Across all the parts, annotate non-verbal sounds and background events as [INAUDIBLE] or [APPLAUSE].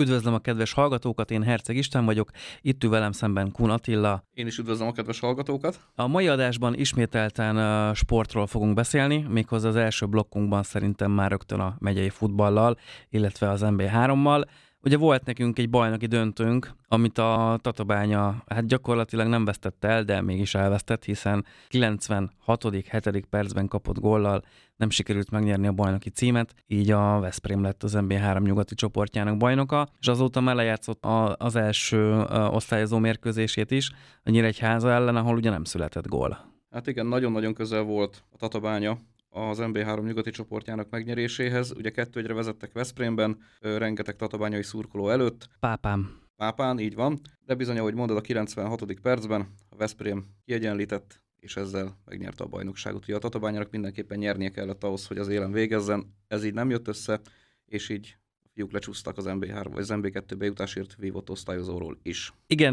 Üdvözlöm a kedves hallgatókat, én Herceg Isten vagyok, itt ül velem szemben Kun Attila. Én is üdvözlöm a kedves hallgatókat. A mai adásban ismételten sportról fogunk beszélni, méghozzá az első blokkunkban szerintem már rögtön a megyei futballal, illetve az MB3-mal. Ugye volt nekünk egy bajnoki döntőnk, amit a Tatabánya hát gyakorlatilag nem vesztett el, de mégis elvesztett, hiszen 96. 7. percben kapott góllal nem sikerült megnyerni a bajnoki címet, így a Veszprém lett az NB3 nyugati csoportjának bajnoka, és azóta már lejátszott az első osztályozó mérkőzését is, a Nyíregyháza ellen, ahol ugye nem született gól. Hát igen, nagyon-nagyon közel volt a Tatabánya az MB3 nyugati csoportjának megnyeréséhez. Ugye kettő egyre vezettek Veszprémben, rengeteg tatabányai szurkoló előtt. Pápám. Pápán, így van. De bizony, ahogy mondod, a 96. percben a Veszprém kiegyenlített, és ezzel megnyerte a bajnokságot. Ugye a tatabányának mindenképpen nyernie kellett ahhoz, hogy az élen végezzen. Ez így nem jött össze, és így fiúk lecsúsztak az MB3 vagy az MB2 bejutásért vívott osztályozóról is. Igen,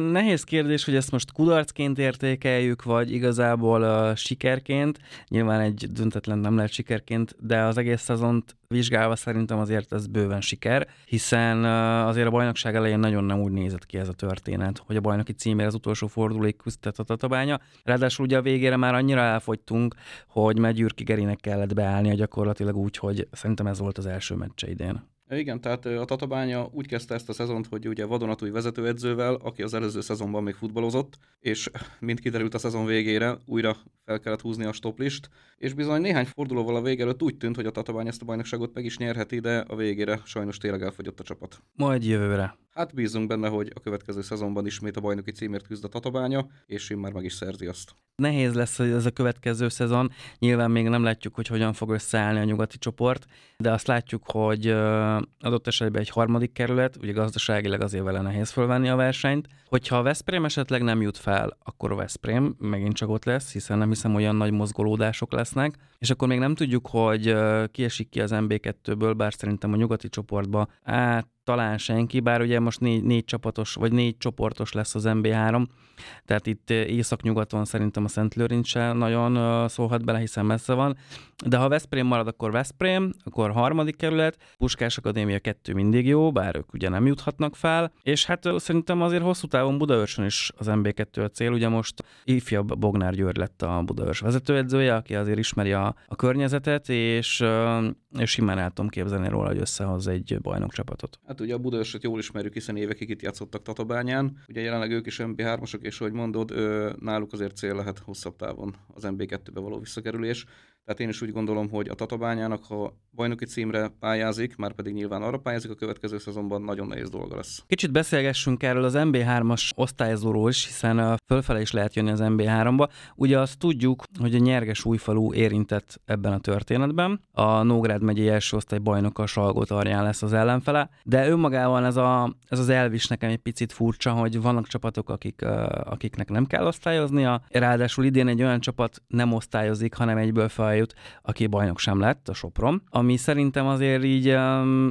nehéz kérdés, hogy ezt most kudarcként értékeljük, vagy igazából sikerként. Nyilván egy döntetlen nem lehet sikerként, de az egész szezont vizsgálva szerintem azért ez bőven siker, hiszen azért a bajnokság elején nagyon nem úgy nézett ki ez a történet, hogy a bajnoki címért az utolsó fordulóig küzdett a tatabánya. Ráadásul ugye a végére már annyira elfogytunk, hogy Megyürki Gerinek kellett beállnia gyakorlatilag úgy, hogy szerintem ez volt az első meccse idén. Igen, tehát a Tatabánya úgy kezdte ezt a szezont, hogy ugye vadonatúj vezetőedzővel, aki az előző szezonban még futballozott, és mint kiderült a szezon végére, újra fel kellett húzni a stoplist, és bizony néhány fordulóval a vége előtt úgy tűnt, hogy a Tatabány ezt a bajnokságot meg is nyerheti, de a végére sajnos tényleg elfogyott a csapat. Majd jövőre. Hát bízunk benne, hogy a következő szezonban ismét a bajnoki címért küzd a Tatabánya, és én már meg is szerzi azt. Nehéz lesz ez a következő szezon. Nyilván még nem látjuk, hogy hogyan fog összeállni a nyugati csoport, de azt látjuk, hogy adott esetben egy harmadik kerület, ugye gazdaságilag azért vele nehéz fölvenni a versenyt. Hogyha a Veszprém esetleg nem jut fel, akkor a Veszprém megint csak ott lesz, hiszen nem hiszem olyan nagy mozgolódások lesznek, és akkor még nem tudjuk, hogy kiesik ki az MB2-ből, bár szerintem a nyugati csoportba, hát talán senki, bár ugye most négy, négy csapatos, vagy négy csoportos lesz az MB3, tehát itt északnyugaton szerintem a Szent Lőrinc se nagyon szólhat bele, hiszen messze van, de ha Veszprém marad, akkor Veszprém, akkor harmadik kerület, Puskás Akadémia kettő mindig jó, bár ők ugye nem juthatnak fel, és hát szerintem azért hosszú távon Budaörsön is az MB2 a cél, ugye most ifjabb Bognár György lett a Budaörs vezetőedzője, aki azért ismeri a, a környezetet, és, és simán el tudom képzelni róla, hogy összehoz egy bajnokcsapatot. Hát ugye a Budaörsöt jól ismerjük, hiszen évekig itt játszottak Tatabányán, ugye jelenleg ők is MB3-osok, és ahogy mondod, náluk azért cél lehet hosszabb távon az MB2-be való visszakerülés. Tehát én is úgy gondolom, hogy a Tatabányának, ha bajnoki címre pályázik, már pedig nyilván arra pályázik, a következő szezonban nagyon nehéz dolga lesz. Kicsit beszélgessünk erről az MB3-as osztályozóról is, hiszen fölfele is lehet jönni az MB3-ba. Ugye azt tudjuk, hogy a Nyerges újfalú érintett ebben a történetben. A Nógrád megyei első osztály bajnoka Salgót Arján lesz az ellenfele, de önmagában ez, a, ez az elvis nekem egy picit furcsa, hogy vannak csapatok, akik, akiknek nem kell osztályoznia. Ráadásul idén egy olyan csapat nem osztályozik, hanem egyből fel jut, aki bajnok sem lett, a Sopron, ami szerintem azért így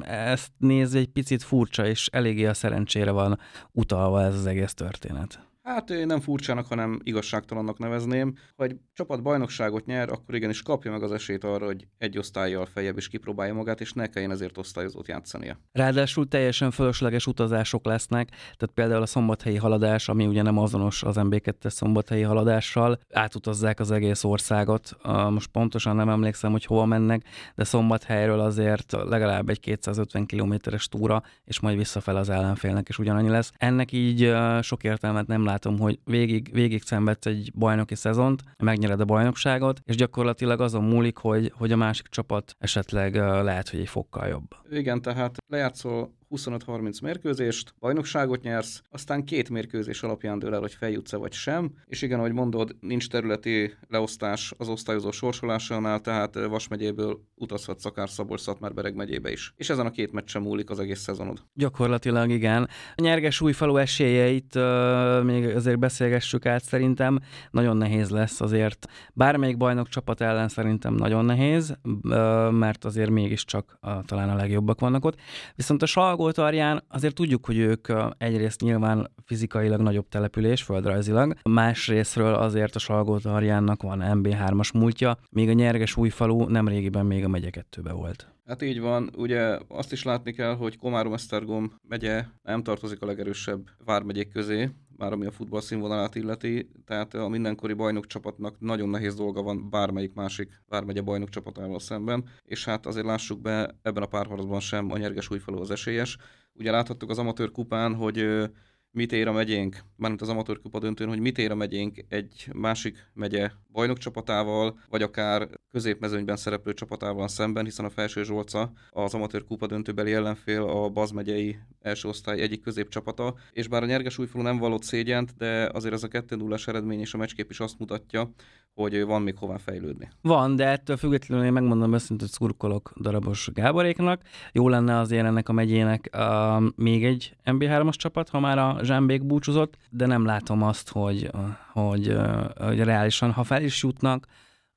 ezt nézve egy picit furcsa, és eléggé a szerencsére van utalva ez az egész történet. Hát én nem furcsának, hanem igazságtalannak nevezném. Ha egy csapat bajnokságot nyer, akkor igenis kapja meg az esélyt arra, hogy egy osztályjal feljebb is kipróbálja magát, és ne kelljen ezért osztályozót játszania. Ráadásul teljesen fölösleges utazások lesznek, tehát például a szombathelyi haladás, ami ugye nem azonos az MB2-es szombathelyi haladással, átutazzák az egész országot. Most pontosan nem emlékszem, hogy hova mennek, de szombathelyről azért legalább egy 250 kilométeres túra, és majd visszafel az ellenfélnek is ugyanannyi lesz. Ennek így sok értelmet nem lát látom, hogy végig, végig szenvedsz egy bajnoki szezont, megnyered a bajnokságot, és gyakorlatilag azon múlik, hogy, hogy a másik csapat esetleg lehet, hogy egy fokkal jobb. Igen, tehát lejátszol 25-30 mérkőzést, bajnokságot nyersz, aztán két mérkőzés alapján dől el, hogy feljutsz-e vagy sem, és igen, ahogy mondod, nincs területi leosztás az osztályozó sorsolásánál, tehát Vas megyéből utazhatsz akár szabolcs bereg megyébe is. És ezen a két meccsen múlik az egész szezonod. Gyakorlatilag igen. A nyerges újfalu esélyeit uh, még azért beszélgessük át szerintem. Nagyon nehéz lesz azért. Bármelyik bajnok csapat ellen szerintem nagyon nehéz, uh, mert azért mégiscsak uh, talán a legjobbak vannak ott. Viszont a Salgótarján azért tudjuk, hogy ők egyrészt nyilván fizikailag nagyobb település, földrajzilag, másrésztről azért a Salgótarjánnak van MB3-as múltja, míg a Nyerges újfalu nem régiben még a megye kettőbe volt. Hát így van, ugye azt is látni kell, hogy Komárom-Esztergom megye nem tartozik a legerősebb vármegyék közé, már ami a futball színvonalát illeti, tehát a mindenkori bajnok csapatnak nagyon nehéz dolga van bármelyik másik vármegye bajnok csapatával szemben, és hát azért lássuk be, ebben a párharcban sem a nyerges újfalú az esélyes. Ugye láthattuk az amatőr kupán, hogy mit ér a megyénk, mármint az amatőr kupa döntőn, hogy mit ér a megyénk egy másik megye bajnok csapatával, vagy akár középmezőnyben szereplő csapatával szemben, hiszen a Felső Zsolca az amatőr kupa döntőbeli ellenfél a Baz megyei első osztály egyik középcsapata, és bár a nyerges újfalu nem vallott szégyent, de azért ez a 2 0 eredmény és a meccskép is azt mutatja, hogy van még hová fejlődni. Van, de ettől függetlenül én megmondom őszintén, hogy szurkolok darabos Gáboréknak. Jó lenne azért ennek a megyének uh, még egy MB3-as csapat, ha már a Zsámbék búcsúzott, de nem látom azt, hogy, hogy, hogy reálisan, ha fel is jutnak,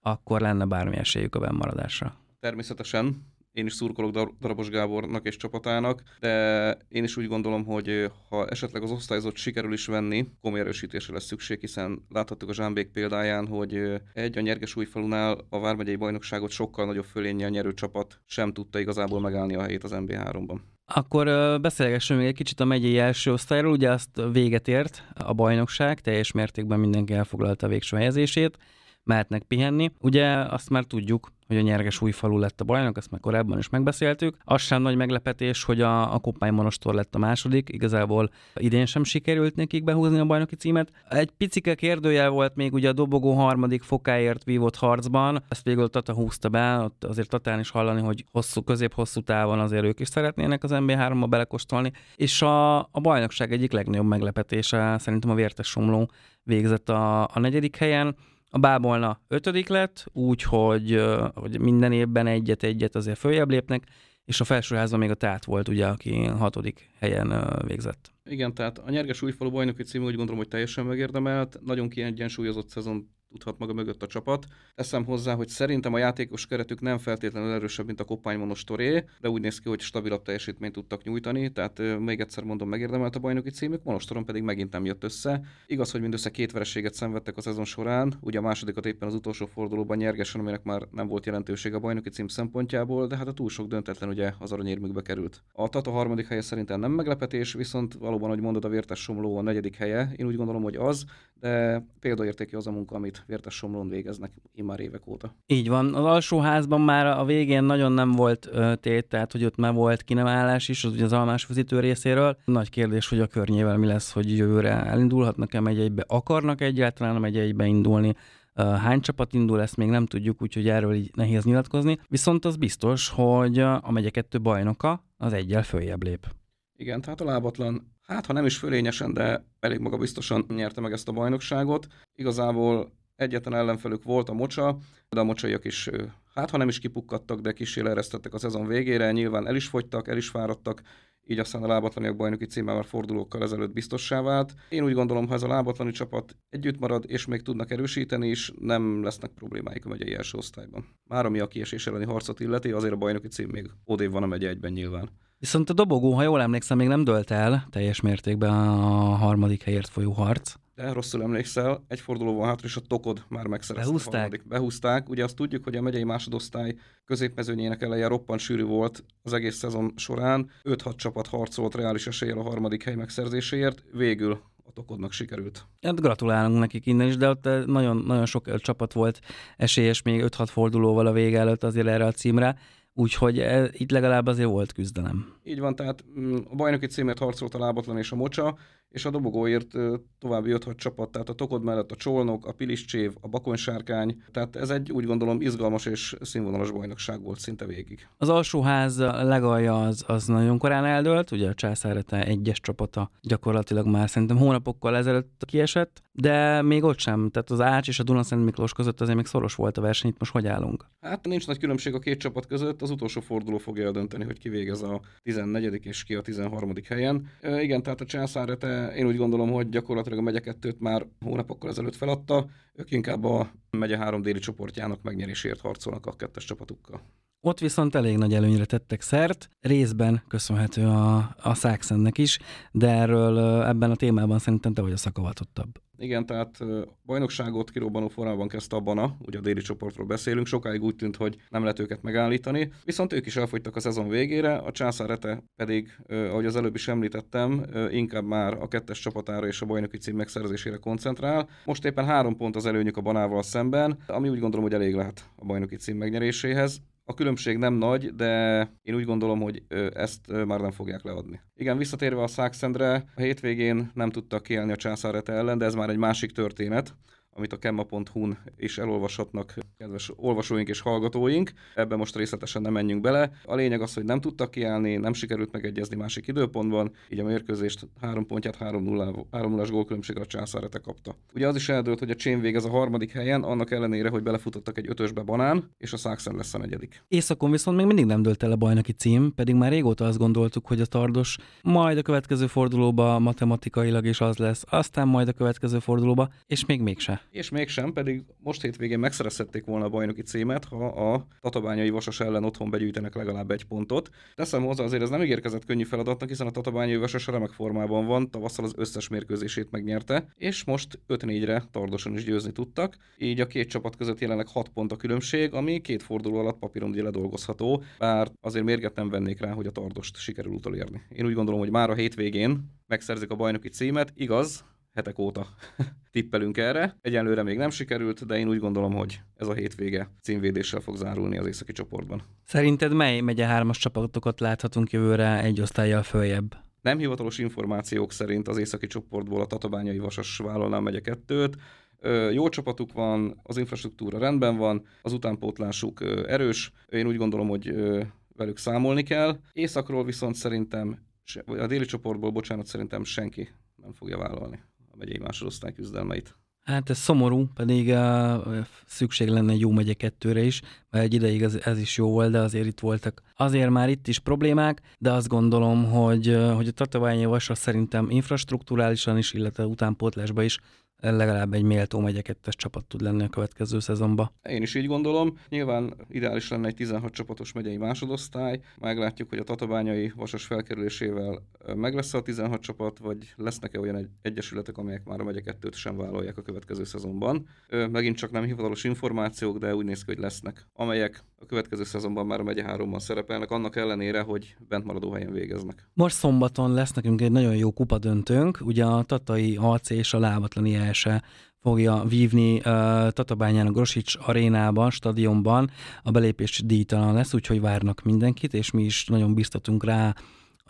akkor lenne bármi esélyük a bennmaradásra. Természetesen, én is szurkolok Darabos Gábornak és csapatának, de én is úgy gondolom, hogy ha esetleg az osztályzat sikerül is venni, komoly erősítésre lesz szükség, hiszen láthattuk a Zsámbék példáján, hogy egy a Nyerges újfalunál a Vármegyei bajnokságot sokkal nagyobb fölénnyel nyerő csapat sem tudta igazából megállni a helyét az MB3-ban. Akkor beszélgessünk még egy kicsit a megyei első osztályról. Ugye azt véget ért a bajnokság, teljes mértékben mindenki elfoglalta a végső helyezését mehetnek pihenni. Ugye azt már tudjuk, hogy a nyerges új falu lett a bajnok, ezt már korábban is megbeszéltük. Az sem nagy meglepetés, hogy a, a Koppány Monostor lett a második, igazából idén sem sikerült nekik behúzni a bajnoki címet. Egy picike kérdőjel volt még ugye a dobogó harmadik fokáért vívott harcban, ezt végül Tata húzta be, ott azért Tatán is hallani, hogy hosszú, közép-hosszú távon azért ők is szeretnének az MB3-ba belekostolni, és a, a bajnokság egyik legnagyobb meglepetése szerintem a Vértes Somló végzett a, a negyedik helyen. A Bábolna ötödik lett, úgyhogy hogy minden évben egyet-egyet azért följebb lépnek, és a felsőházban még a Tát volt, ugye, aki hatodik helyen végzett. Igen, tehát a nyerges újfalu bajnoki cím úgy gondolom, hogy teljesen megérdemelt, nagyon kiegyensúlyozott szezon tudhat maga mögött a csapat. Teszem hozzá, hogy szerintem a játékos keretük nem feltétlenül erősebb, mint a Koppány Monostoré, de úgy néz ki, hogy stabilabb teljesítményt tudtak nyújtani, tehát még egyszer mondom, megérdemelt a bajnoki címük, Monostoron pedig megint nem jött össze. Igaz, hogy mindössze két vereséget szenvedtek a szezon során, ugye a másodikat éppen az utolsó fordulóban nyergesen, aminek már nem volt jelentőség a bajnoki cím szempontjából, de hát a túl sok döntetlen ugye az aranyérmükbe került. A Tata harmadik helye szerintem nem meglepetés, viszont valóban, hogy mondod, a Vértes Somló a negyedik helye, én úgy gondolom, hogy az, de példaértékű az a munka, amit Vértes Somlón végeznek immár évek óta. Így van. Az alsóházban már a végén nagyon nem volt tét, tehát hogy ott már volt kinemállás is, az ugye az almás fizítő részéről. Nagy kérdés, hogy a környével mi lesz, hogy jövőre elindulhatnak-e megyeibe, akarnak egyáltalán a megyeibe indulni, Hány csapat indul, ezt még nem tudjuk, úgyhogy erről így nehéz nyilatkozni. Viszont az biztos, hogy a megye kettő bajnoka az egyel följebb lép. Igen, tehát a lábatlan hát ha nem is fölényesen, de elég magabiztosan nyerte meg ezt a bajnokságot. Igazából egyetlen ellenfelük volt a Mocsa, de a mocsaiak is, hát ha nem is kipukkadtak, de kis eresztettek a szezon végére, nyilván el is fogytak, el is fáradtak, így aztán a lábatlaniak bajnoki címe már fordulókkal ezelőtt biztossá vált. Én úgy gondolom, ha ez a lábatlani csapat együtt marad, és még tudnak erősíteni is, nem lesznek problémáik a megyei első osztályban. Már ami a kiesés elleni harcot illeti, azért a bajnoki cím még odév van a megye egyben nyilván. Viszont a dobogó, ha jól emlékszem, még nem dölt el teljes mértékben a harmadik helyért folyó harc. De rosszul emlékszel, egy fordulóval hátra, és a Tokod már megszerezte Behúzták? A harmadik. Behúzták. Ugye azt tudjuk, hogy a megyei másodosztály középmezőnyének eleje roppant sűrű volt az egész szezon során. 5-6 csapat harcolt reális eséllyel a harmadik hely megszerzéséért. Végül a Tokodnak sikerült. Hát gratulálunk nekik innen is, de ott nagyon, nagyon sok csapat volt esélyes még 5-6 fordulóval a vége előtt azért erre a címre Úgyhogy e, itt legalább azért volt küzdelem. Így van, tehát mm, a bajnoki címért harcolt a lábatlan és a mocsa, és a dobogóért további 5 csapat, tehát a Tokod mellett a Csolnok, a Piliscsév, a Bakonsárkány, tehát ez egy úgy gondolom izgalmas és színvonalas bajnokság volt szinte végig. Az alsóház legalja az, az nagyon korán eldőlt, ugye a császárete egyes csapata gyakorlatilag már szerintem hónapokkal ezelőtt kiesett, de még ott sem, tehát az Ács és a Dunaszent Miklós között azért még szoros volt a verseny, itt most hogy állunk? Hát nincs nagy különbség a két csapat között, az utolsó forduló fogja eldönteni, hogy ki végez a 14. és ki a 13. helyen. E, igen, tehát a császárete én úgy gondolom, hogy gyakorlatilag a megye kettőt már hónapokkal ezelőtt feladta, ők inkább a megye három déli csoportjának megnyerésért harcolnak a kettes csapatukkal. Ott viszont elég nagy előnyre tettek szert, részben köszönhető a, a Saxennek is, de erről ebben a témában szerintem te vagy a szakavatottabb. Igen, tehát bajnokságot kirobbanó formában kezdte a ugye a déli csoportról beszélünk, sokáig úgy tűnt, hogy nem lehet őket megállítani, viszont ők is elfogytak a szezon végére, a Császárete pedig, ahogy az előbb is említettem, inkább már a kettes csapatára és a bajnoki cím megszerzésére koncentrál. Most éppen három pont az előnyük a Banával szemben, ami úgy gondolom, hogy elég lehet a bajnoki cím megnyeréséhez. A különbség nem nagy, de én úgy gondolom, hogy ezt már nem fogják leadni. Igen, visszatérve a Szákszendre, a hétvégén nem tudtak kiállni a császárete ellen, de ez már egy másik történet amit a kemma.hu-n is elolvashatnak kedves olvasóink és hallgatóink. Ebben most részletesen nem menjünk bele. A lényeg az, hogy nem tudtak kiállni, nem sikerült megegyezni másik időpontban, így a mérkőzést három pontját 3-0-as gólkülönbség a császárete kapta. Ugye az is eldőlt, hogy a Csén végez a harmadik helyen, annak ellenére, hogy belefutottak egy ötösbe banán, és a Szákszem lesz a negyedik. Északon viszont még mindig nem dőlt el a bajnoki cím, pedig már régóta azt gondoltuk, hogy a Tardos majd a következő fordulóba matematikailag is az lesz, aztán majd a következő fordulóba, és még mégse és mégsem, pedig most hétvégén megszerezhették volna a bajnoki címet, ha a tatabányai vasas ellen otthon begyűjtenek legalább egy pontot. Teszem hozzá, azért ez nem ígérkezett könnyű feladatnak, hiszen a tatabányai vasas remek formában van, tavasszal az összes mérkőzését megnyerte, és most 5-4-re tardosan is győzni tudtak. Így a két csapat között jelenleg 6 pont a különbség, ami két forduló alatt papíron ugye ledolgozható, bár azért mérget nem vennék rá, hogy a tardost sikerül utolérni. Én úgy gondolom, hogy már a hétvégén megszerzik a bajnoki címet, igaz, hetek óta [LAUGHS] tippelünk erre. Egyelőre még nem sikerült, de én úgy gondolom, hogy ez a hétvége címvédéssel fog zárulni az északi csoportban. Szerinted mely megye hármas csapatokat láthatunk jövőre egy osztályjal följebb? Nem hivatalos információk szerint az északi csoportból a Tatabányai Vasas vállalná megye kettőt, jó csapatuk van, az infrastruktúra rendben van, az utánpótlásuk erős, én úgy gondolom, hogy velük számolni kell. Északról viszont szerintem, a déli csoportból, bocsánat, szerintem senki nem fogja vállalni a megyei másodosztály küzdelmeit. Hát ez szomorú, pedig uh, szükség lenne jó megye kettőre is, mert egy ideig ez, ez is jó volt, de azért itt voltak. Azért már itt is problémák, de azt gondolom, hogy, uh, hogy a Tatabányi Vasra szerintem infrastruktúrálisan is, illetve utánpótlásban is legalább egy méltó megyekettes csapat tud lenni a következő szezonban. Én is így gondolom. Nyilván ideális lenne egy 16 csapatos megyei másodosztály. Meglátjuk, hogy a tatabányai vasas felkerülésével meg lesz a 16 csapat, vagy lesznek-e olyan egy egyesületek, amelyek már a megye kettőt sem vállalják a következő szezonban. Megint csak nem hivatalos információk, de úgy néz ki, hogy lesznek, amelyek a következő szezonban már a megye háromban szerepelnek, annak ellenére, hogy bent maradó helyen végeznek. Most szombaton lesz nekünk egy nagyon jó kupadöntőnk, ugye a Tatai AC és a Lábatlani se fogja vívni uh, Tatabányán a Grosics arénában, stadionban. A belépés díjtalan lesz, úgyhogy várnak mindenkit, és mi is nagyon biztatunk rá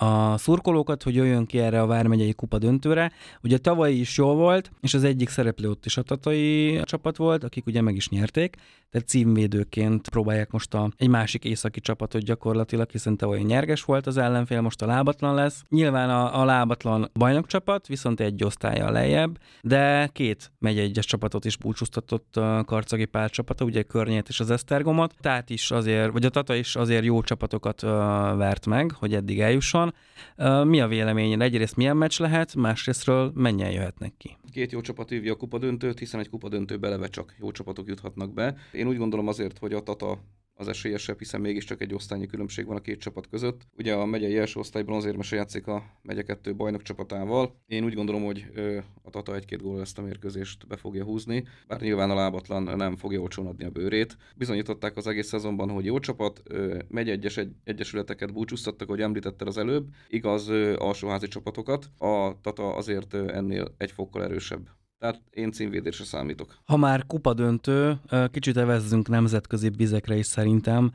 a szurkolókat, hogy jöjjön ki erre a Vármegyei Kupa döntőre. Ugye tavaly is jó volt, és az egyik szereplő ott is a tatai csapat volt, akik ugye meg is nyerték, tehát címvédőként próbálják most a, egy másik északi csapatot gyakorlatilag, hiszen tavaly nyerges volt az ellenfél, most a lábatlan lesz. Nyilván a, a lábatlan bajnokcsapat, viszont egy osztálya lejjebb, de két megy egyes csapatot is búcsúztatott a Karcagi Pál csapata, ugye Környét és az Esztergomot, tehát is azért, vagy a Tata is azért jó csapatokat uh, vert meg, hogy eddig eljusson. Uh, mi a véleményed? Egyrészt milyen meccs lehet, másrésztről mennyien jöhetnek ki? Két jó csapat hívja a kupadöntőt, hiszen egy kupadöntő beleve csak jó csapatok juthatnak be. Én úgy gondolom azért, hogy a Tata az esélyesebb, hiszen mégiscsak egy osztályi különbség van a két csapat között. Ugye a megyei első osztályban azért mese játszik a megye kettő bajnok csapatával. Én úgy gondolom, hogy a Tata egy-két gól ezt a mérkőzést be fogja húzni, bár nyilván a lábatlan nem fogja olcsón adni a bőrét. Bizonyították az egész szezonban, hogy jó csapat, megy egyes egy, egyesületeket búcsúztattak, hogy említetted az előbb, igaz alsóházi csapatokat. A Tata azért ennél egy fokkal erősebb. Tehát én címvédésre számítok. Ha már kupa döntő, kicsit evezzünk nemzetközi vizekre is szerintem.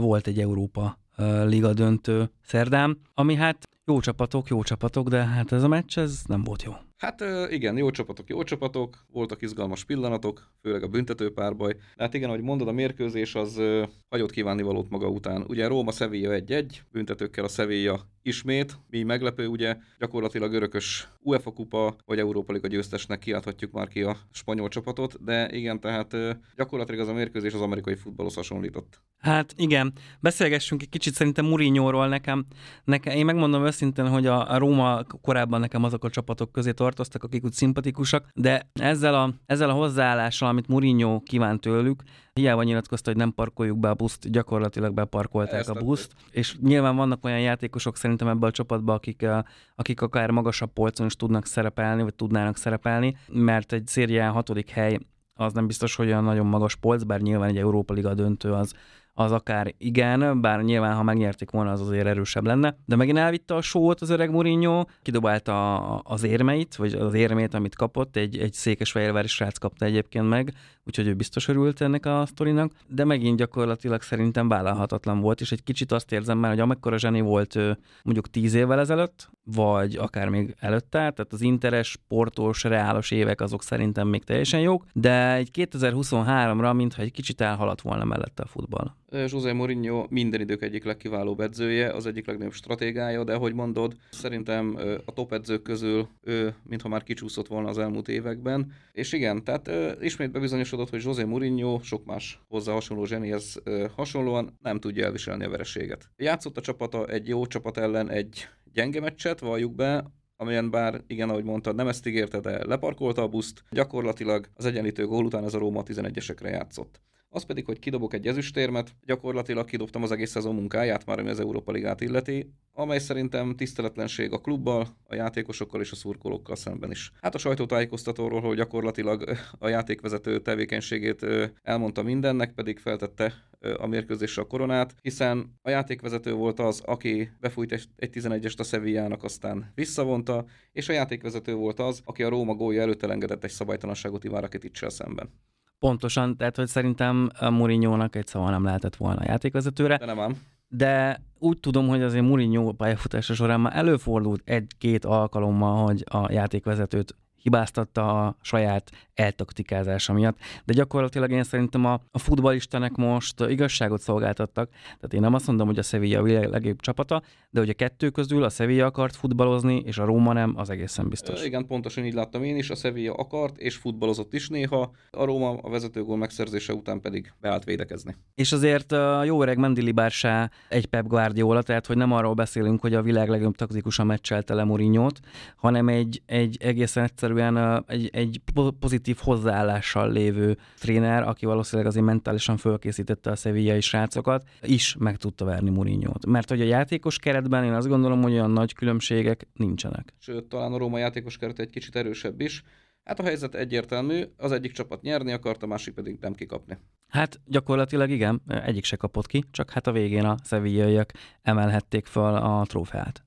Volt egy Európa Liga döntő szerdán, ami hát jó csapatok, jó csapatok, de hát ez a meccs ez nem volt jó. Hát igen, jó csapatok, jó csapatok, voltak izgalmas pillanatok, főleg a büntetőpárbaj. De hát igen, ahogy mondod, a mérkőzés az hagyott kívánni valót maga után. Ugye Róma Sevilla 1-1, büntetőkkel a Sevilla ismét, mi meglepő, ugye gyakorlatilag örökös UEFA kupa vagy Európa Liga győztesnek kiadhatjuk már ki a spanyol csapatot, de igen, tehát gyakorlatilag az a mérkőzés az amerikai futballhoz hasonlított. Hát igen, beszélgessünk egy kicsit szerintem Mourinho-ról nekem, nekem én megmondom őszintén, hogy a, a Róma korábban nekem azok a csapatok közé tartoztak, akik úgy szimpatikusak, de ezzel a, ezzel a hozzáállással, amit Mourinho kívánt tőlük, hiába nyilatkozta, hogy nem parkoljuk be a buszt, gyakorlatilag beparkolták Ezt a buszt, és nyilván vannak olyan játékosok szerintem ebben a csapatban, akik, akik akár magasabb polcon is tudnak szerepelni, vagy tudnának szerepelni, mert egy szérián hatodik hely az nem biztos, hogy olyan nagyon magas polc, bár nyilván egy Európa Liga döntő az, az akár igen, bár nyilván, ha megnyerték volna, az azért erősebb lenne. De megint elvitte a sót az öreg Mourinho, kidobálta az érmeit, vagy az érmét, amit kapott, egy, egy székesfehérvári srác kapta egyébként meg, úgyhogy ő biztos örült ennek a sztorinak, de megint gyakorlatilag szerintem vállalhatatlan volt, és egy kicsit azt érzem már, hogy amekkora zseni volt mondjuk tíz évvel ezelőtt, vagy akár még előtte, tehát az interes, sportos, reálos évek azok szerintem még teljesen jók, de egy 2023-ra, mintha egy kicsit elhaladt volna mellette a futball. José Mourinho minden idők egyik legkiválóbb edzője, az egyik legnagyobb stratégája, de ahogy mondod, szerintem a top edzők közül ő, mintha már kicsúszott volna az elmúlt években. És igen, tehát ismét bebizonyosodott, hogy José Mourinho sok más hozzá hasonló zsenihez hasonlóan nem tudja elviselni a vereséget. Játszott a csapata egy jó csapat ellen egy gyenge meccset, valljuk be, amilyen bár, igen, ahogy mondtad, nem ezt ígérte, de leparkolta a buszt. Gyakorlatilag az egyenlítő gól után ez a Róma 11-esekre játszott az pedig, hogy kidobok egy ezüstérmet, gyakorlatilag kidobtam az egész szezon munkáját, már ami az Európa Ligát illeti, amely szerintem tiszteletlenség a klubbal, a játékosokkal és a szurkolókkal szemben is. Hát a sajtótájékoztatóról, hogy gyakorlatilag a játékvezető tevékenységét elmondta mindennek, pedig feltette a mérkőzésre a koronát, hiszen a játékvezető volt az, aki befújt egy 11-est a Sevillának, aztán visszavonta, és a játékvezető volt az, aki a Róma gólja előtt elengedett egy szabálytalanságot Iván Rakiticsel szemben. Pontosan, tehát hogy szerintem Mourinho-nak egy szava nem lehetett volna a játékvezetőre. De nem ám. De úgy tudom, hogy azért Mourinho pályafutása során már előfordult egy-két alkalommal, hogy a játékvezetőt hibáztatta a saját eltaktikázása miatt. De gyakorlatilag én szerintem a, a futballistenek most igazságot szolgáltattak. Tehát én nem azt mondom, hogy a Sevilla a világ legjobb csapata, de hogy a kettő közül a Sevilla akart futballozni, és a Róma nem, az egészen biztos. Igen, pontosan így láttam én is. A Sevilla akart, és futballozott is néha. A Róma a vezetőgól megszerzése után pedig beállt védekezni. És azért a jó öreg Mendili Bársá egy Pep Guardiola, tehát hogy nem arról beszélünk, hogy a világ legjobb taktikusan meccselte le Mourinho-t, hanem egy, egy egészen egyszerűen egy, egy pozitív hozzáállással lévő tréner, aki valószínűleg azért mentálisan fölkészítette a szevillai srácokat, is meg tudta verni Mourinho-t. Mert hogy a játékos keretben én azt gondolom, hogy olyan nagy különbségek nincsenek. Sőt, talán a Róma játékos keret egy kicsit erősebb is. Hát a helyzet egyértelmű, az egyik csapat nyerni akart, a másik pedig nem kikapni. Hát gyakorlatilag igen, egyik se kapott ki, csak hát a végén a szevillaiak emelhették fel a trófeát.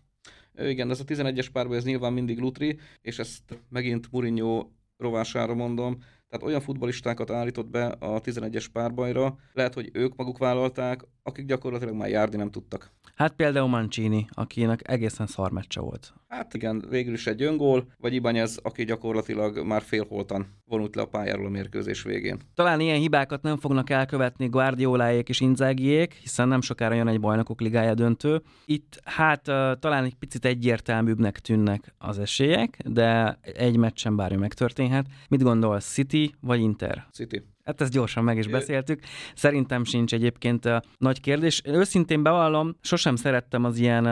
Igen, ez a 11-es párban ez nyilván mindig lutri, és ezt megint Mourinho rovására mondom, tehát olyan futbalistákat állított be a 11-es párbajra, lehet, hogy ők maguk vállalták, akik gyakorlatilag már járni nem tudtak. Hát például Mancini, akinek egészen szar meccse volt. Hát igen, végül is egy öngól, vagy Ibanyez, aki gyakorlatilag már félholtan vonult le a pályáról a mérkőzés végén. Talán ilyen hibákat nem fognak elkövetni Guardioláék és Inzágiék, hiszen nem sokára jön egy bajnokok ligája döntő. Itt hát talán egy picit egyértelműbbnek tűnnek az esélyek, de egy meccsen bármi megtörténhet. Mit gondol, City vagy Inter? City. Hát ezt gyorsan meg is beszéltük. Szerintem sincs egyébként nagy kérdés. Őszintén bevallom, sosem szerettem az ilyen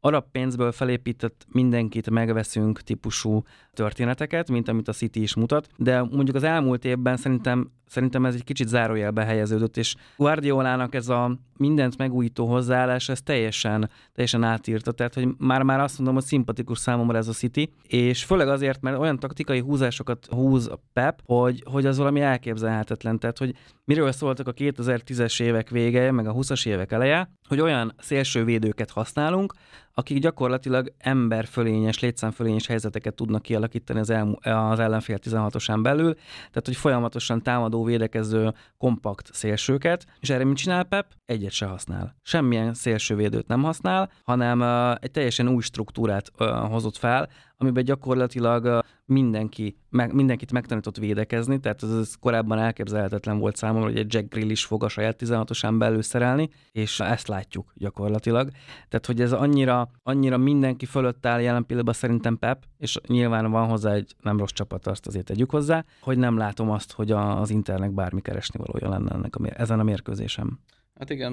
arab pénzből felépített mindenkit megveszünk típusú történeteket, mint amit a City is mutat, de mondjuk az elmúlt évben szerintem, szerintem ez egy kicsit zárójelbe helyeződött, és Guardiolának ez a mindent megújító hozzáállás, ez teljesen, teljesen átírta, tehát hogy már-már azt mondom, hogy szimpatikus számomra ez a City, és főleg azért, mert olyan taktikai húzásokat húz a Pep, hogy, hogy az valami elképzelhetetlen, tehát hogy miről szóltak a 2010-es évek vége, meg a 20-as évek eleje, hogy olyan szélsővédőket használunk, akik gyakorlatilag emberfölényes, létszámfölényes helyzeteket tudnak kialakítani az, el, az ellenfél 16-osán belül, tehát hogy folyamatosan támadó, védekező, kompakt szélsőket, és erre mit csinál Pep? Egyet se használ. Semmilyen szélsővédőt nem használ, hanem egy teljesen új struktúrát hozott fel, amiben gyakorlatilag mindenki, meg, mindenkit megtanított védekezni, tehát ez, ez korábban elképzelhetetlen volt számomra, hogy egy Jack Grill is fog a saját 16-osán belül szerelni, és ezt látjuk gyakorlatilag. Tehát, hogy ez annyira, annyira mindenki fölött áll jelen pillanatban szerintem Pep, és nyilván van hozzá egy nem rossz csapat, azt azért tegyük hozzá, hogy nem látom azt, hogy az Internek bármi keresni valója lenne ennek a, ezen a mérkőzésem. Hát igen,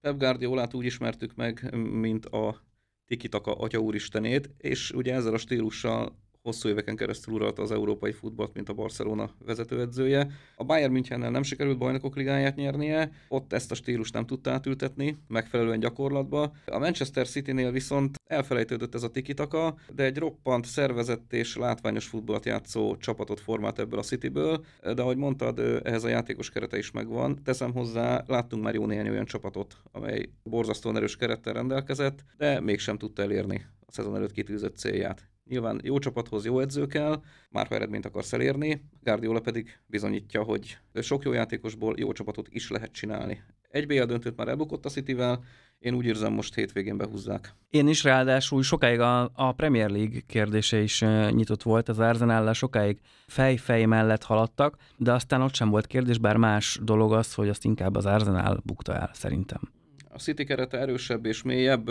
Pep Guardiolát úgy ismertük meg, mint a Tikitaka atya úristenét, és ugye ezzel a stílussal hosszú éveken keresztül uralta az európai futballt, mint a Barcelona vezetőedzője. A Bayern Münchennel nem sikerült bajnokok ligáját nyernie, ott ezt a stílust nem tudta átültetni megfelelően gyakorlatba. A Manchester City-nél viszont elfelejtődött ez a tikitaka, de egy roppant, szervezett és látványos futballt játszó csapatot formált ebből a Cityből, de ahogy mondtad, ehhez a játékos kerete is megvan. Teszem hozzá, láttunk már jó néhány olyan csapatot, amely borzasztóan erős kerettel rendelkezett, de mégsem tudta elérni a szezon előtt kitűzött célját. Nyilván jó csapathoz jó edző kell, már ha eredményt akarsz elérni, Guardiola pedig bizonyítja, hogy sok jó játékosból jó csapatot is lehet csinálni. Egy BL döntőt már elbukott a Cityvel, én úgy érzem, most hétvégén behúzzák. Én is ráadásul sokáig a, a Premier League kérdése is uh, nyitott volt, az arsenal sokáig fej-fej mellett haladtak, de aztán ott sem volt kérdés, bár más dolog az, hogy azt inkább az Arsenal bukta el, szerintem. A City kerete erősebb és mélyebb,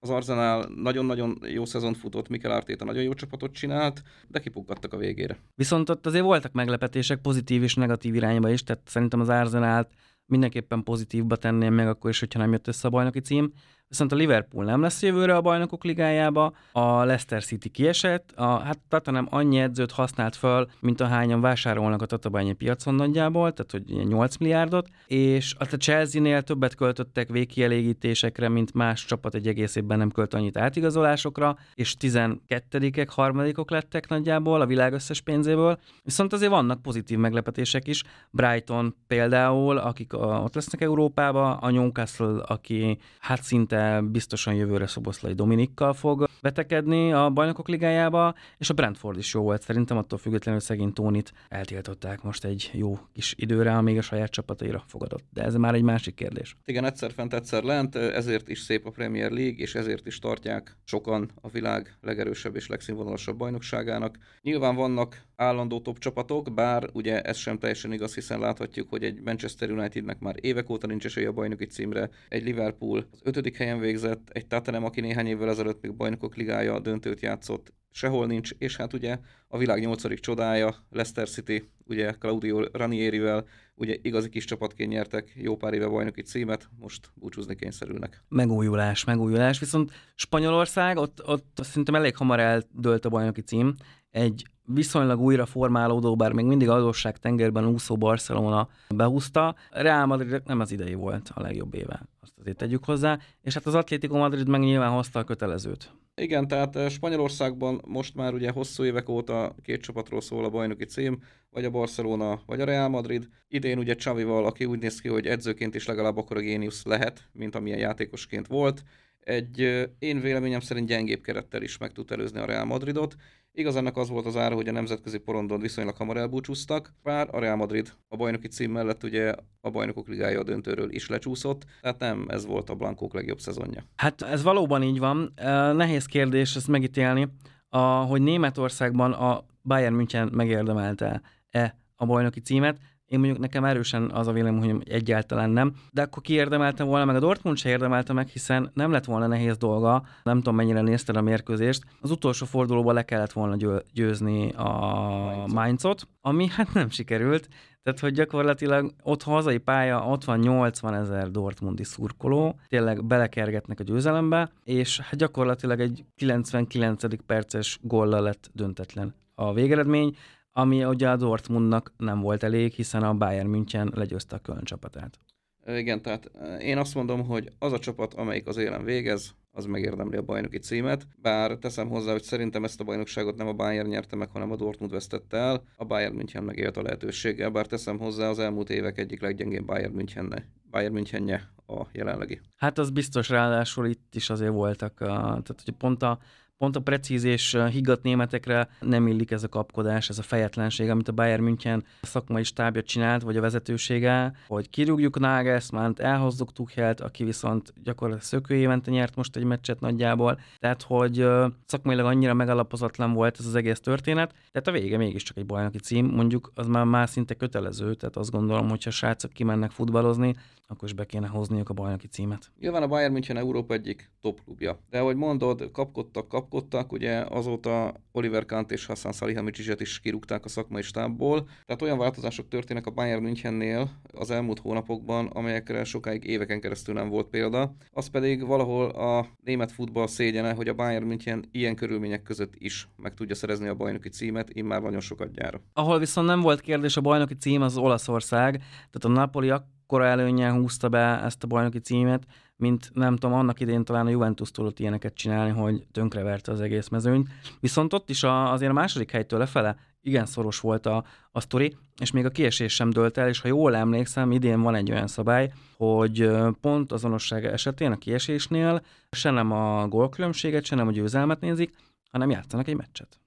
az Arsenal nagyon-nagyon jó szezon futott, Mikel Arteta nagyon jó csapatot csinált, de kipukkadtak a végére. Viszont ott azért voltak meglepetések pozitív és negatív irányba is, tehát szerintem az Arsenal mindenképpen pozitívba tenném meg akkor is, hogyha nem jött össze a bajnoki cím. Viszont a Liverpool nem lesz jövőre a bajnokok ligájába, a Leicester City kiesett, a, hát Tottenham annyi edzőt használt föl, mint a hányan vásárolnak a tatabányi piacon nagyjából, tehát hogy 8 milliárdot, és a Chelsea-nél többet költöttek végkielégítésekre, mint más csapat egy egész évben nem költ annyit átigazolásokra, és 12-ek, harmadikok lettek nagyjából a világ összes pénzéből. Viszont azért vannak pozitív meglepetések is. Brighton például, akik ott lesznek Európába, a Newcastle, aki hát szinte de biztosan jövőre Szoboszlai Dominikkal fog vetekedni a bajnokok ligájába, és a Brentford is jó volt szerintem, attól függetlenül szegény Tónit eltiltották most egy jó kis időre, amíg a saját csapataira fogadott. De ez már egy másik kérdés. Igen, egyszer fent, egyszer lent, ezért is szép a Premier League, és ezért is tartják sokan a világ legerősebb és legszínvonalasabb bajnokságának. Nyilván vannak állandó top csapatok, bár ugye ez sem teljesen igaz, hiszen láthatjuk, hogy egy Manchester Unitednek már évek óta nincs esélye a bajnoki címre, egy Liverpool az ötödik helyen végzett, egy Tottenham, aki néhány évvel ezelőtt még bajnokok ligája döntőt játszott, sehol nincs, és hát ugye a világ nyolcadik csodája, Leicester City, ugye Claudio Ranierivel, ugye igazi kis csapatként nyertek jó pár éve bajnoki címet, most búcsúzni kényszerülnek. Megújulás, megújulás, viszont Spanyolország, ott, ott szerintem elég hamar eldőlt a bajnoki cím, egy viszonylag újra formálódó, bár még mindig adósság tengerben úszó Barcelona behúzta. Real Madrid nem az idei volt a legjobb éve, azt azért tegyük hozzá, és hát az Atlético Madrid meg nyilván hozta a kötelezőt. Igen, tehát eh, Spanyolországban most már ugye hosszú évek óta két csapatról szól a bajnoki cím, vagy a Barcelona, vagy a Real Madrid. Idén ugye Csavival, aki úgy néz ki, hogy edzőként is legalább akkor a géniusz lehet, mint amilyen játékosként volt. Egy eh, én véleményem szerint gyengébb kerettel is meg tud előzni a Real Madridot, Igaz, ennek az volt az ára, hogy a nemzetközi porondon viszonylag hamar elbúcsúztak, bár a Real Madrid a bajnoki cím mellett ugye a bajnokok ligája a döntőről is lecsúszott, tehát nem ez volt a Blankók legjobb szezonja. Hát ez valóban így van. Nehéz kérdés ezt megítélni, a, hogy Németországban a Bayern München megérdemelte-e a bajnoki címet. Én mondjuk nekem erősen az a véleményem, hogy egyáltalán nem, de akkor ki érdemelte volna, meg? A Dortmund se érdemelte meg, hiszen nem lett volna nehéz dolga, nem tudom mennyire nézted a mérkőzést, az utolsó fordulóban le kellett volna győzni a Mainzot, ami hát nem sikerült, tehát, hogy gyakorlatilag ott hazai pálya, ott van 80 ezer Dortmundi szurkoló, tényleg belekergetnek a győzelembe, és hát gyakorlatilag egy 99. perces gollal lett döntetlen a végeredmény ami ugye a Dortmundnak nem volt elég, hiszen a Bayern München legyőzte a Köln csapatát. Igen, tehát én azt mondom, hogy az a csapat, amelyik az élen végez, az megérdemli a bajnoki címet, bár teszem hozzá, hogy szerintem ezt a bajnokságot nem a Bayern nyerte meg, hanem a Dortmund vesztette el, a Bayern München megélt a lehetőséggel, bár teszem hozzá az elmúlt évek egyik leggyengébb Bayern Münchenne, Bayern Münchenje a jelenlegi. Hát az biztos, ráadásul itt is azért voltak, a, tehát hogy pont a pont a precíz és higgadt németekre nem illik ez a kapkodás, ez a fejetlenség, amit a Bayern München szakmai stábja csinált, vagy a vezetősége, hogy kirúgjuk Nagelsmann-t, elhozzuk Tuchelt, aki viszont gyakorlatilag szökő évente nyert most egy meccset nagyjából, tehát hogy szakmailag annyira megalapozatlan volt ez az egész történet, tehát a vége mégiscsak egy bajnoki cím, mondjuk az már már szinte kötelező, tehát azt gondolom, hogyha srácok kimennek futballozni, akkor is be kéne hozniuk a bajnoki címet. Nyilván a Bayern München Európa egyik top klubja. De ahogy mondod, kapkodtak, kap kapkodtak, ugye azóta Oliver Kant és Hassan Salihamidzsidzset is kirúgták a szakmai stábból. Tehát olyan változások történnek a Bayern Münchennél az elmúlt hónapokban, amelyekre sokáig éveken keresztül nem volt példa. Az pedig valahol a német futball szégyene, hogy a Bayern München ilyen körülmények között is meg tudja szerezni a bajnoki címet, immár nagyon sokat gyára. Ahol viszont nem volt kérdés, a bajnoki cím az Olaszország, tehát a Napoli akkora előnyel húzta be ezt a bajnoki címet, mint nem tudom, annak idén talán a Juventus tudott ilyeneket csinálni, hogy tönkreverte az egész mezőnyt. Viszont ott is a, azért a második helytől lefele igen szoros volt a, a sztori, és még a kiesés sem dölt el, és ha jól emlékszem, idén van egy olyan szabály, hogy pont azonosság esetén a kiesésnél se nem a gólkülönbséget, se nem a győzelmet nézik, hanem játszanak egy meccset.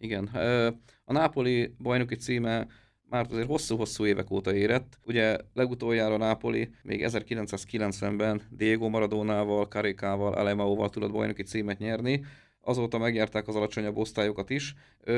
Igen. A Nápoli bajnoki címe már azért hosszú-hosszú évek óta érett. Ugye legutoljára Nápoli még 1990-ben Diego Maradonával, Karikával, Alemaóval tudott bajnoki címet nyerni, azóta megnyerták az alacsonyabb osztályokat is,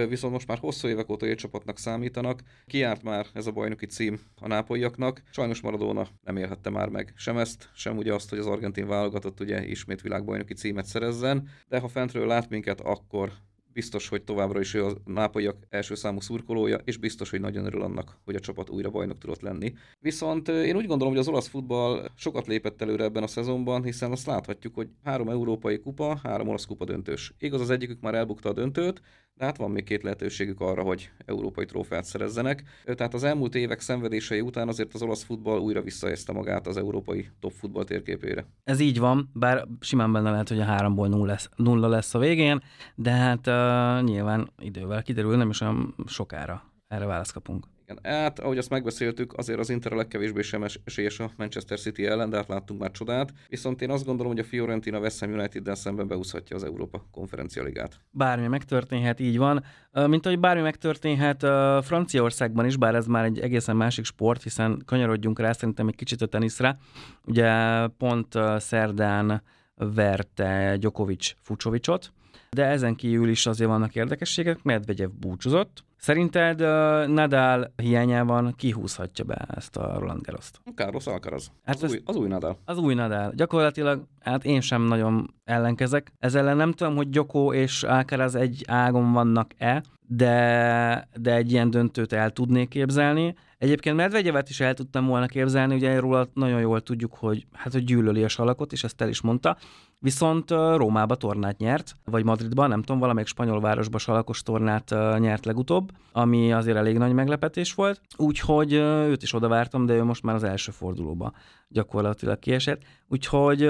viszont most már hosszú évek óta csapatnak számítanak. Kiárt már ez a bajnoki cím a nápolyaknak. Sajnos Maradona nem élhette már meg sem ezt, sem ugye azt, hogy az argentin válogatott ugye ismét világbajnoki címet szerezzen, de ha fentről lát minket, akkor biztos, hogy továbbra is ő a nápolyak első számú szurkolója, és biztos, hogy nagyon örül annak, hogy a csapat újra bajnok tudott lenni. Viszont én úgy gondolom, hogy az olasz futball sokat lépett előre ebben a szezonban, hiszen azt láthatjuk, hogy három európai kupa, három olasz kupa döntős. Igaz, az egyikük már elbukta a döntőt, de hát van még két lehetőségük arra, hogy európai trófeát szerezzenek. Tehát az elmúlt évek szenvedései után azért az olasz futball újra visszaézte magát az európai top futball térképére. Ez így van, bár simán benne lehet, hogy a háromból nulla lesz, nulla lesz a végén, de hát uh, nyilván idővel kiderül, nem is olyan sokára erre választ kapunk. Igen, hát ahogy azt megbeszéltük, azért az Inter a legkevésbé sem esélyes a Manchester City ellen, de hát láttunk már csodát. Viszont én azt gondolom, hogy a Fiorentina West Ham United-del szemben beúszhatja az Európa Konferencia Ligát. Bármi megtörténhet, így van. Mint ahogy bármi megtörténhet Franciaországban is, bár ez már egy egészen másik sport, hiszen kanyarodjunk rá szerintem egy kicsit a teniszre. Ugye pont szerdán verte Djokovic Fucsovicsot, de ezen kívül is azért vannak érdekességek, Medvegyev búcsúzott, Szerinted uh, Nadal hiányában kihúzhatja be ezt a Roland Garros-t? Carlos Alcaraz. Hát az, új, az új Nadal. Az új Nadal. Gyakorlatilag, hát én sem nagyon ellenkezek. Ellen nem tudom, hogy Gyoko és Alcaraz egy ágon vannak-e, de, de egy ilyen döntőt el tudnék képzelni. Egyébként Medvegyevet is el tudtam volna képzelni, ugye róla nagyon jól tudjuk, hogy hát hogy gyűlöli a salakot, és ezt el is mondta. Viszont Rómába tornát nyert, vagy Madridban, nem tudom, valamelyik spanyol városba salakos tornát nyert legutóbb, ami azért elég nagy meglepetés volt. Úgyhogy őt is oda vártam, de ő most már az első fordulóba gyakorlatilag kiesett. Úgyhogy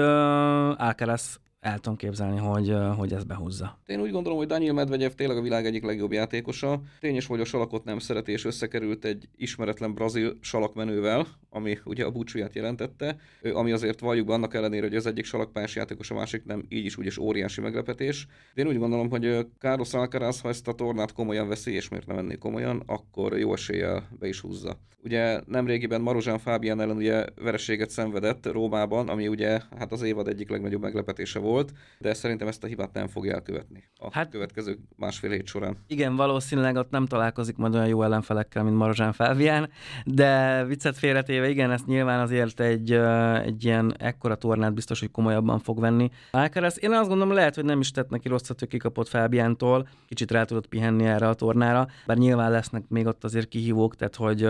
Alcaraz el tudom képzelni, hogy, hogy ez behúzza. Én úgy gondolom, hogy Daniel Medvegyev tényleg a világ egyik legjobb játékosa. Tényes, hogy a salakot nem szereti, és összekerült egy ismeretlen brazil salakmenővel, ami ugye a búcsúját jelentette, ami azért valljuk annak ellenére, hogy az egyik salakpályás játékos, a másik nem, így is úgy is óriási meglepetés. De én úgy gondolom, hogy Carlos Alcaraz, ha ezt a tornát komolyan veszi, és miért nem venné komolyan, akkor jó eséllyel be is húzza. Ugye nemrégiben Marozsán Fábián ellen ugye vereséget szenvedett Rómában, ami ugye hát az évad egyik legnagyobb meglepetése volt, de szerintem ezt a hibát nem fogja elkövetni a hát, következő másfél hét során. Igen, valószínűleg ott nem találkozik majd olyan jó ellenfelekkel, mint Marozsán Fábián, de viccet félretéve, igen, ezt nyilván azért egy, egy ilyen ekkora tornát biztos, hogy komolyabban fog venni. Alcaraz, én azt gondolom, lehet, hogy nem is tett neki rosszat, hogy kikapott Fábiántól, kicsit rá tudott pihenni erre a tornára, bár nyilván lesznek még ott azért kihívók, tehát hogy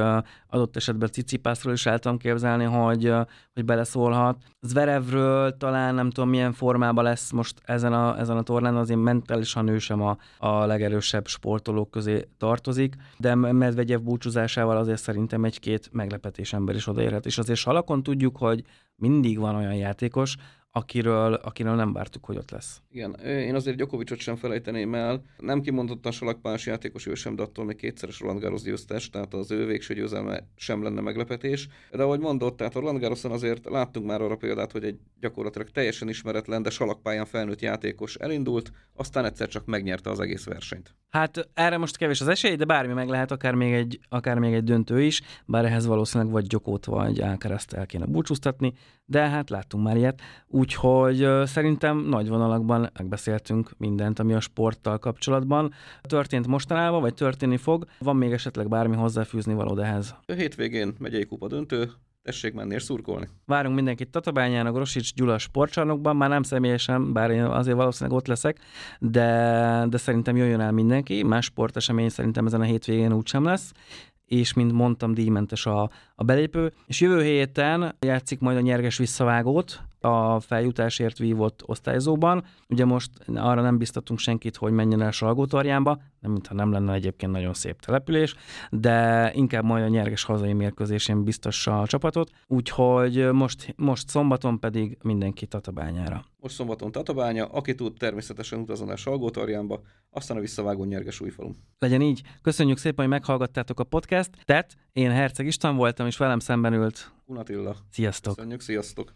adott esetben Cicipászról is el tudom képzelni, hogy, hogy beleszólhat. Zverevről talán nem tudom milyen formában lesz most ezen a, ezen a tornán, azért mentálisan ő sem a, a legerősebb sportolók közé tartozik, de Medvegyev búcsúzásával azért szerintem egy-két meglepetés ember is odaérhet. És azért salakon tudjuk, hogy mindig van olyan játékos, akiről, akiről nem vártuk, hogy ott lesz. Igen, én azért Gyokovicsot sem felejteném el. Nem kimondottan salakpás játékos ő sem, de attól még kétszeres Roland Garros győztes, tehát az ő végső győzelme sem lenne meglepetés. De ahogy mondott, tehát a Roland Garroson azért láttunk már arra példát, hogy egy gyakorlatilag teljesen ismeretlen, de salakpályán felnőtt játékos elindult, aztán egyszer csak megnyerte az egész versenyt. Hát erre most kevés az esély, de bármi meg lehet, akár még egy, akár még egy döntő is, bár ehhez valószínűleg vagy Gyokót, vagy Alcarazt el kéne búcsúztatni, de hát láttunk már ilyet. Úgyhogy szerintem nagy vonalakban megbeszéltünk mindent, ami a sporttal kapcsolatban. Történt mostanában, vagy történni fog? Van még esetleg bármi hozzáfűzni való ehhez? A hétvégén megyei kupa döntő, tessék menni és szurkolni. Várunk mindenkit Tatabányán, a Grosics Gyula sportcsarnokban, már nem személyesen, bár én azért valószínűleg ott leszek, de, de szerintem jöjjön el mindenki, más sportesemény szerintem ezen a hétvégén úgysem lesz, és mint mondtam, díjmentes a, a belépő. És jövő héten játszik majd a nyerges visszavágót a feljutásért vívott osztályzóban. Ugye most arra nem biztatunk senkit, hogy menjen el Salgótarjánba, nem mintha nem lenne egyébként nagyon szép település, de inkább majd a nyerges hazai mérkőzésén biztossa a csapatot, úgyhogy most, most szombaton pedig mindenki Tatabányára. Most szombaton Tatabánya, aki tud természetesen utazon el Salgótarjánba, aztán a visszavágó nyerges újfalum. Legyen így. Köszönjük szépen, hogy meghallgattátok a podcast. Tehát én Herceg István voltam, és velem szemben ült Unatilla. Sziasztok! Köszönjük, sziasztok!